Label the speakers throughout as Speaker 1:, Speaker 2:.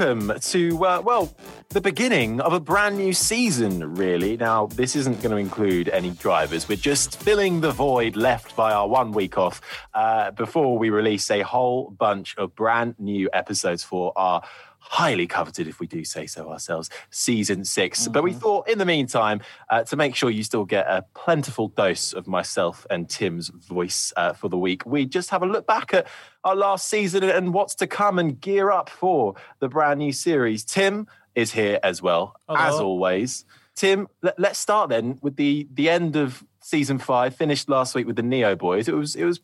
Speaker 1: Welcome to, uh, well, the beginning of a brand new season, really. Now, this isn't going to include any drivers. We're just filling the void left by our one week off uh, before we release a whole bunch of brand new episodes for our highly coveted, if we do say so ourselves, season 6 mm-hmm. But we mm-hmm. thought, in the meantime, uh, to make sure you still get a plentiful dose of myself and Tim's voice uh, for the week, we just have a look back at our last season and what's to come and gear up for the brand new series. Tim is here as well, Hello. as always. Tim, let, us start then with the the end of season five. Finished last week with the Neo Boys. It was it was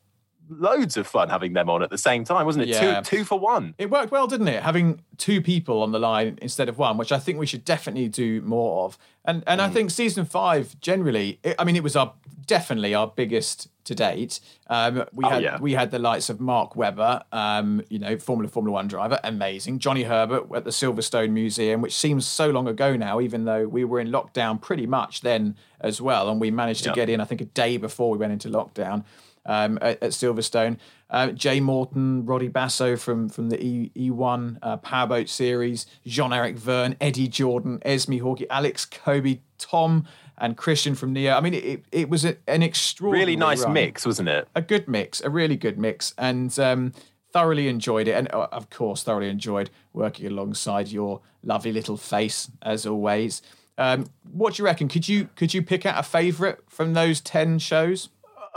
Speaker 1: loads of fun having them on at the same time, wasn't it? Yeah. Two, two for one.
Speaker 2: It worked well, didn't it? Having two people on the line instead of one, which I think we should definitely do more of. And and mm. I think season five generally, it, I mean, it was our definitely our biggest to date. Um, we oh, had yeah. we had the likes of Mark Webber, um, you know, Formula Formula One driver, amazing. Johnny Herbert at the Silverstone Museum, which seems so long ago now, even though we were in lockdown pretty much then as well, and we managed to yep. get in. I think a day before we went into lockdown um, at, at, Silverstone. Uh, Jay Morton, Rodi Basso from from the E E1 uh, Powerboat series, Jean Eric Vergne, Eddie Jordan, Esmee Hawkey, Alex Kobe, Tom and Christian from Neo. I mean, it, it was a, an extraordinary,
Speaker 1: really nice
Speaker 2: run.
Speaker 1: mix, wasn't it?
Speaker 2: A good mix, a really good mix, and um, thoroughly enjoyed it. And uh, of course, thoroughly enjoyed working alongside your lovely little face as always. Um, what do you reckon? Could you could you pick out a favourite from those ten shows?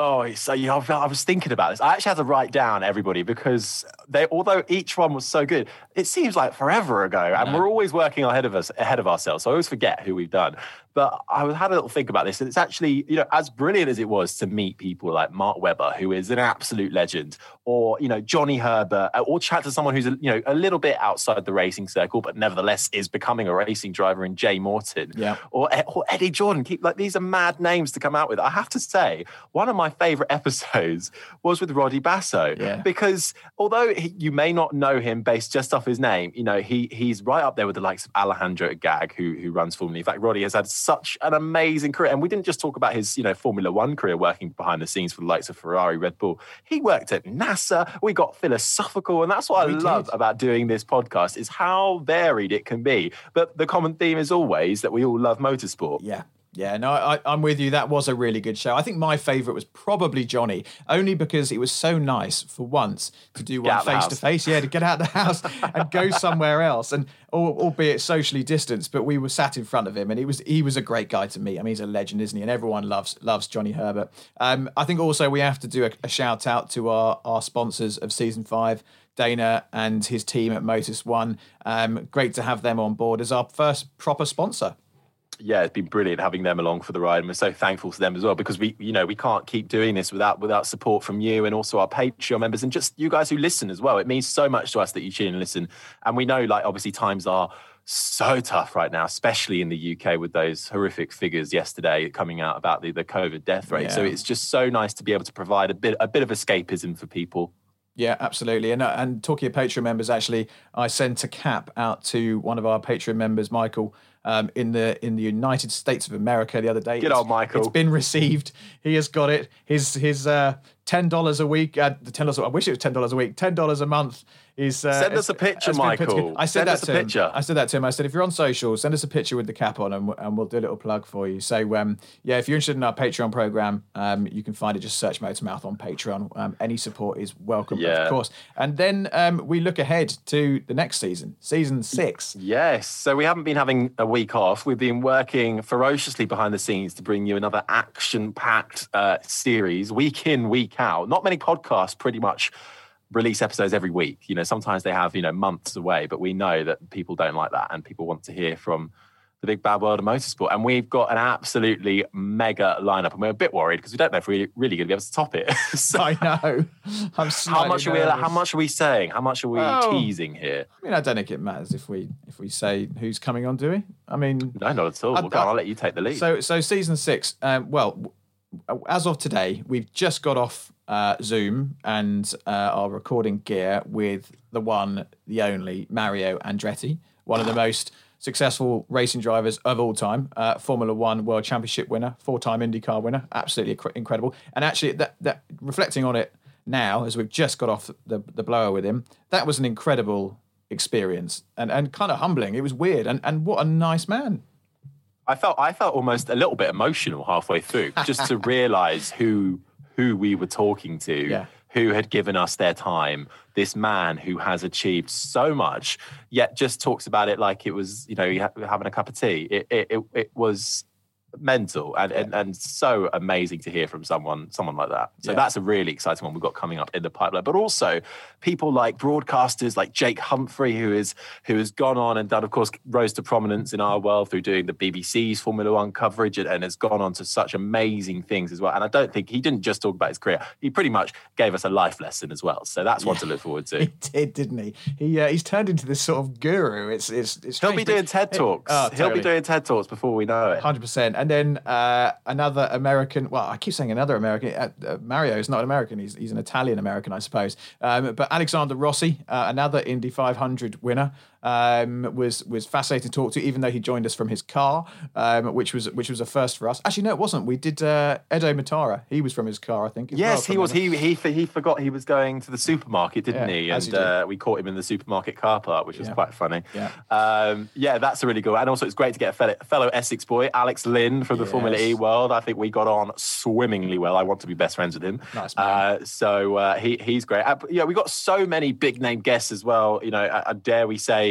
Speaker 1: Oh, so you know, I was thinking about this. I actually had to write down everybody because they, although each one was so good, it seems like forever ago, and we're always working ahead of us, ahead of ourselves. So I always forget who we've done. But I had a little think about this, and it's actually, you know, as brilliant as it was to meet people like Mark Webber, who is an absolute legend, or you know Johnny Herbert, uh, or chat to someone who's you know a little bit outside the racing circle, but nevertheless is becoming a racing driver in Jay Morton,
Speaker 2: yeah,
Speaker 1: or, or Eddie Jordan. Keep like these are mad names to come out with. I have to say, one of my favorite episodes was with Rodi Basso,
Speaker 2: yeah.
Speaker 1: because although he, you may not know him based just off his name, you know he he's right up there with the likes of Alejandro Agag, who who runs Formula. In fact, Roddy has had such an amazing career. And we didn't just talk about his, you know, Formula One career working behind the scenes for the likes of Ferrari, Red Bull. He worked at NASA. We got philosophical. And that's what we I love about doing this podcast is how varied it can be. But the common theme is always that we all love motorsport.
Speaker 2: Yeah. Yeah, no, I, am with you. That was a really good show. I think my favourite was probably Johnny, only because it was so nice for once to do one face to face. Yeah, to get out of the house and go somewhere else, and albeit socially distanced, but we were sat in front of him, and he was he was a great guy to meet. I mean, he's a legend, isn't he? And everyone loves loves Johnny Herbert. Um, I think also we have to do a, a shout out to our our sponsors of season five. Dana and his team at Motus One. Um, great to have them on board as our first proper sponsor.
Speaker 1: Yeah, it's been brilliant having them along for the ride, and we're so thankful to them as well because we, you know, we can't keep doing this without without support from you and also our Patreon members and just you guys who listen as well. It means so much to us that you tune in and listen, and we know like obviously times are so tough right now, especially in the UK with those horrific figures yesterday coming out about the, the COVID death rate. So it's just so nice to be able to provide a bit a bit of escapism for people.
Speaker 2: Yeah, absolutely. And uh, and talking of Patreon members, actually, I sent a cap out to one of our Patreon members, Michael, um, in the in the United States of America the other day.
Speaker 1: Good
Speaker 2: It's-
Speaker 1: old Michael.
Speaker 2: It's been received. He has got it. His his uh, ten dollars a week. Uh, the ten dollars. I wish it was ten dollars a week. Ten dollars a month is. Uh,
Speaker 1: Send us a picture, Michael.
Speaker 2: I said
Speaker 1: Send
Speaker 2: that
Speaker 1: us a
Speaker 2: to him.
Speaker 1: picture.
Speaker 2: I said that to him. I said if you're on social, send us a picture with the cap on, and, and we'll do a little plug for you. So um, yeah, if you're interested in our Patreon program, um, you can find it. Just search Motormouth on Patreon. Um, any support is welcome,
Speaker 1: Yeah.
Speaker 2: of course. And then um, we look ahead to the next season, season six.
Speaker 1: Yes. So we haven't been having a week off. We've been working ferociously behind the scenes to bring you another action packed uh, series week in, week out. Not many podcasts pretty much release episodes every week. You know, sometimes they have, you know, months away, but we know that people don't like that and people want to hear from the big bad world of motorsport. And we've got an absolutely mega lineup. And we're a bit worried because we don't know if we're really going to be able to top it. so
Speaker 2: I know. I'm
Speaker 1: how much are we how much are we saying? How much are we
Speaker 2: Oh.
Speaker 1: teasing here?
Speaker 2: I mean, I don't think it matters if we if we say who's coming on, do we? I mean,
Speaker 1: No, not at all.
Speaker 2: I-
Speaker 1: Well,
Speaker 2: I-
Speaker 1: I'll let you take the lead.
Speaker 2: So, so season six. Um, well, as of today, we've just got off uh, Zoom and uh, our recording gear with the one, the only Mario Andretti, one of the most successful racing drivers of all time, uh, Formula One World Championship winner, four-time IndyCar winner, absolutely incre- incredible. And actually, that that reflecting on it now, as we've just got off the the blower with him, that was an incredible experience and and kind of humbling. It was weird and and what a nice man.
Speaker 1: I felt I felt almost a little bit emotional halfway through, just to realise who who we were talking to,
Speaker 2: Yeah.
Speaker 1: who had given us their time. This man who has achieved so much, yet just talks about it like it was, you know, having a cup of tea. It it it, it was mental and, and and so amazing to hear from someone someone like that. So
Speaker 2: Yeah.
Speaker 1: that's a really exciting one we've got coming up in the pipeline. But also people like broadcasters like Jake Humphrey, who is who has gone on and done, of course, rose to prominence in our world through doing the BBC's Formula One coverage and, and has gone on to such amazing things as well. And I don't think he didn't just talk about his career; he pretty much gave us a life lesson as well. So that's one to look forward to.
Speaker 2: He did, didn't he? He uh, he's turned into this sort of guru. It's it's it's.
Speaker 1: He'll be doing TED talks.
Speaker 2: Oh,
Speaker 1: He'll be doing TED talks before we know it.
Speaker 2: Hundred percent, and then uh, another American. Well, I keep saying another American. Uh, uh, Mario is not an American; he's he's an Italian American, I suppose. Um, but Alexander Rossi, uh, another Indy 500 winner, um, was was fascinating to talk to. Even though he joined us from his car, um, which was which was a first for us. Actually, no, it wasn't. We did uh, Edo Mortara. He was from his car, I think. as well,
Speaker 1: Yes, he was. He he he forgot he was going to the supermarket, didn't
Speaker 2: Yeah,
Speaker 1: he? And
Speaker 2: he did.
Speaker 1: uh, we caught him in the supermarket car park, which was
Speaker 2: Yeah.
Speaker 1: quite funny.
Speaker 2: Yeah.
Speaker 1: um, yeah, that's a really good. one. And also, it's great to get a fellow, fellow Essex boy, Alex Lynn from the Formula E world. I think we got on swimmingly well. I want to be best friends with him.
Speaker 2: Nice man.
Speaker 1: Uh, so uh, he he's great. Uh, yeah, we got so many big name guests as well. You know, uh, uh, dare we say.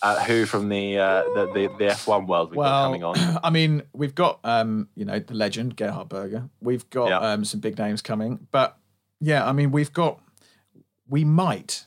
Speaker 1: Uh, who from the, uh, the the the F1 world we've got coming on?
Speaker 2: I mean, we've got um, you know the legend Gerhard Berger. We've got
Speaker 1: Yeah.
Speaker 2: um, some big names coming, but yeah, I mean, we've got. We might,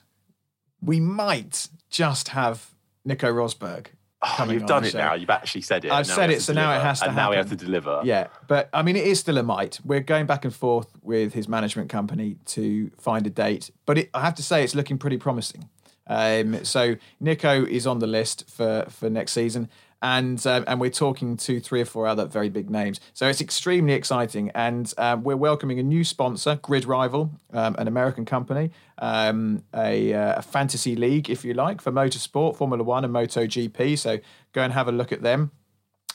Speaker 2: we might just have Nico Rosberg.
Speaker 1: Oh, You've done it
Speaker 2: now.
Speaker 1: now. You've actually said it.
Speaker 2: I've said it, so now it has to
Speaker 1: And now we have to deliver.
Speaker 2: Yeah, but I mean, it is still a might. We're going back and forth with his management company to find a date, but it, I have to say, it's looking pretty promising. Um, so Nico is on the list for for next season, and um, and we're talking to three or four other very big names. So it's extremely exciting, and um, we're welcoming a new sponsor, GridRival, um, an American company, um, a, uh, a fantasy league, if you like, for motorsport, Formula One and MotoGP. So go and have a look at them.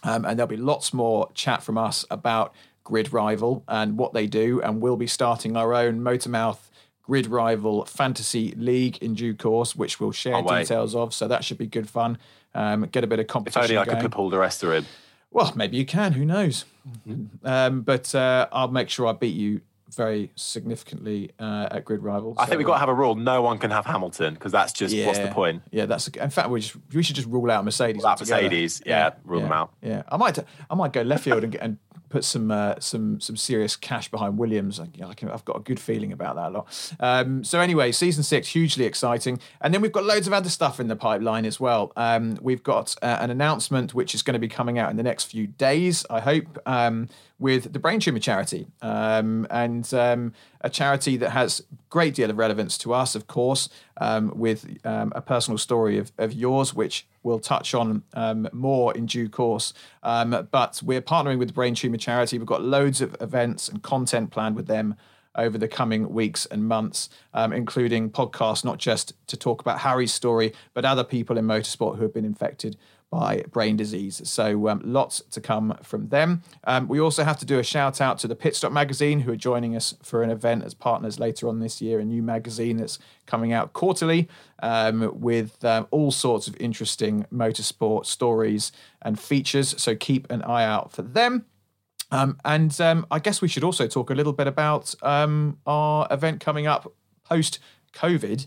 Speaker 2: Um, and there'll be lots more chat from us about GridRival and what they do. And we'll be starting our own Motormouth GridRival Fantasy League in due course, which we'll share
Speaker 1: Can't wait.
Speaker 2: details of. So that should be good fun. Um, get a bit of
Speaker 1: If
Speaker 2: competition.
Speaker 1: only I could
Speaker 2: going.
Speaker 1: put Paul di Resta in.
Speaker 2: Well, maybe you can. Who knows?
Speaker 1: Mm-hmm.
Speaker 2: Um, but uh, I'll make sure I beat you very significantly uh, at GridRival.
Speaker 1: I think we've got to have a rule. No one can have Hamilton because that's just what's the point?
Speaker 2: Yeah, that's. In fact, we, just, we should just rule out Mercedes.
Speaker 1: Rule out. Mercedes, yeah, rule
Speaker 2: yeah,
Speaker 1: them out.
Speaker 2: Yeah, I might. I might go left field and, get, and put some uh, some some serious cash behind Williams. I, I've got a good feeling about that a lot. Um, so anyway, season six hugely exciting, and then we've got loads of other stuff in the pipeline as well. Um, we've got uh, an announcement which is going to be coming out in the next few days. I hope. Um, with the Brain Tumor Charity, um, and um, a charity that has great deal of relevance to us, of course, um, with um, a personal story of, of yours, which we'll touch on um, more in due course. Um, but we're partnering with the Brain Tumor Charity. We've got loads of events and content planned with them over the coming weeks and months, um, including podcasts, not just to talk about Harry's story, but other people in motorsport who have been infected by brain disease. So um, lots to come from them. Um, we also have to do a shout out to the Pit Stop magazine who are joining us for an event as partners later on this year, a new magazine that's coming out quarterly um, with um, all sorts of interesting motorsport stories and features. So keep an eye out for them. Um, and um, I guess we should also talk a little bit about our event coming up post COVID,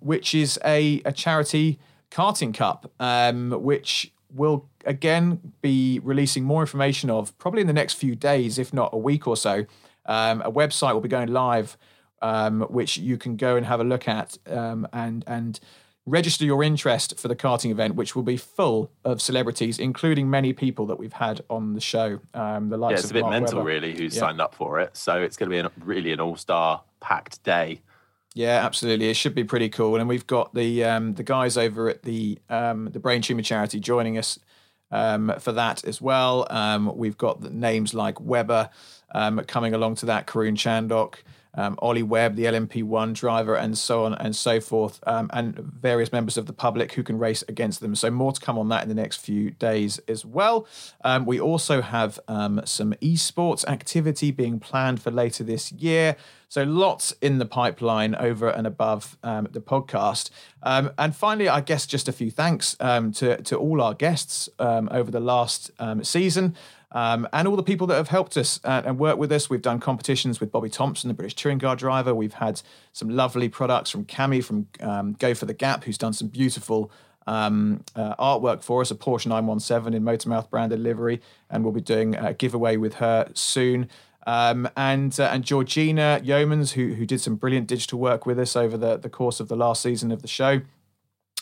Speaker 2: which is a, a charity Karting Cup, um, which will again be releasing more information of probably in the next few days, if not a week or so. Um, a website will be going live, um, which you can go and have a look at um, and and register your interest for the karting event, which will be full of celebrities, including many people that we've had on the show. Um, the likes
Speaker 1: yeah, it's
Speaker 2: of
Speaker 1: a bit
Speaker 2: Mark
Speaker 1: mental,
Speaker 2: Webber.
Speaker 1: really, who's
Speaker 2: Yeah.
Speaker 1: signed up for it. So it's going to be an, really an all-star packed day.
Speaker 2: Yeah, absolutely. It should be pretty cool. And we've got the um, the guys over at the um, the Brain Tumor Charity joining us um, for that as well. Um, we've got names like Webber um, coming along to that, Karun Chandhok, um, Ollie Webb, the LMP1 driver, and so on and so forth, um, and various members of the public who can race against them. So more to come on that in the next few days as well. Um, we also have um, some esports activity being planned for later this year. So lots in the pipeline over and above um, the podcast. Um, and finally, I guess just a few thanks to to all our guests over the last season. Um, and all the people that have helped us uh, and worked with us. We've done competitions with Bobby Thompson, the British touring car driver. We've had some lovely products from Cami from um, Go for the Gap, who's done some beautiful um, uh, artwork for us, a Porsche 917 in Motormouth branded livery, and we'll be doing a giveaway with her soon. Um, and uh, and Georgina Yeomans, who who did some brilliant digital work with us over the, the course of the last season of the show.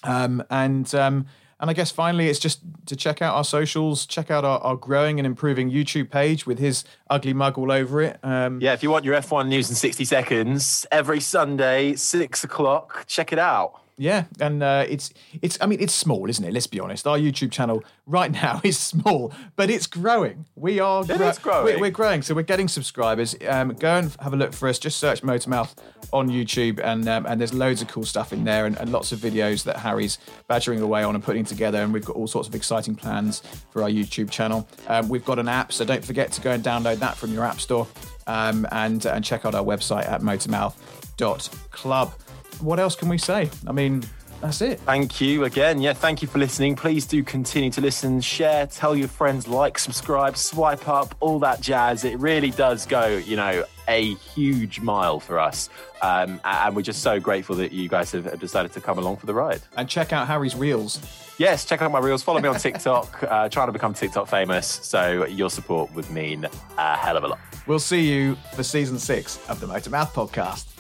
Speaker 2: Um, and um, and I guess finally, it's just to check out our socials, check out our, our growing and improving YouTube page with his ugly mug all over it. Um,
Speaker 1: Yeah, if you want your F1 news in 60 seconds, every Sunday, six o'clock, check it out.
Speaker 2: Yeah, and uh, it's it's. I mean, it's small, isn't it? Let's be honest. Our YouTube channel right now is small, but it's growing. We are.
Speaker 1: It is growing.
Speaker 2: We're, we're growing, so we're getting subscribers. Um, go and have a look for us. Just search Motormouth on YouTube, and um, and there's loads of cool stuff in there, and, and lots of videos that Harry's badgering away on and putting together. And we've got all sorts of exciting plans for our YouTube channel. Um, we've got an app, so don't forget to go and download that from your app store, um, and and check out our website at motormouth.club. What else can we say? I mean, that's it.
Speaker 1: Thank you again. Yeah, thank you for listening. Please do continue to listen, share, tell your friends, like, subscribe, swipe up, all that jazz. It really does go, you know, a huge mile for us. Um, and we're just so grateful that you guys have decided to come along for the ride.
Speaker 2: And check out Harry's reels.
Speaker 1: Yes, check out my reels. Follow me on TikTok. uh, trying to become TikTok famous. So your support would mean a hell of a lot.
Speaker 2: We'll see you for season six of the Motor Mouth podcast.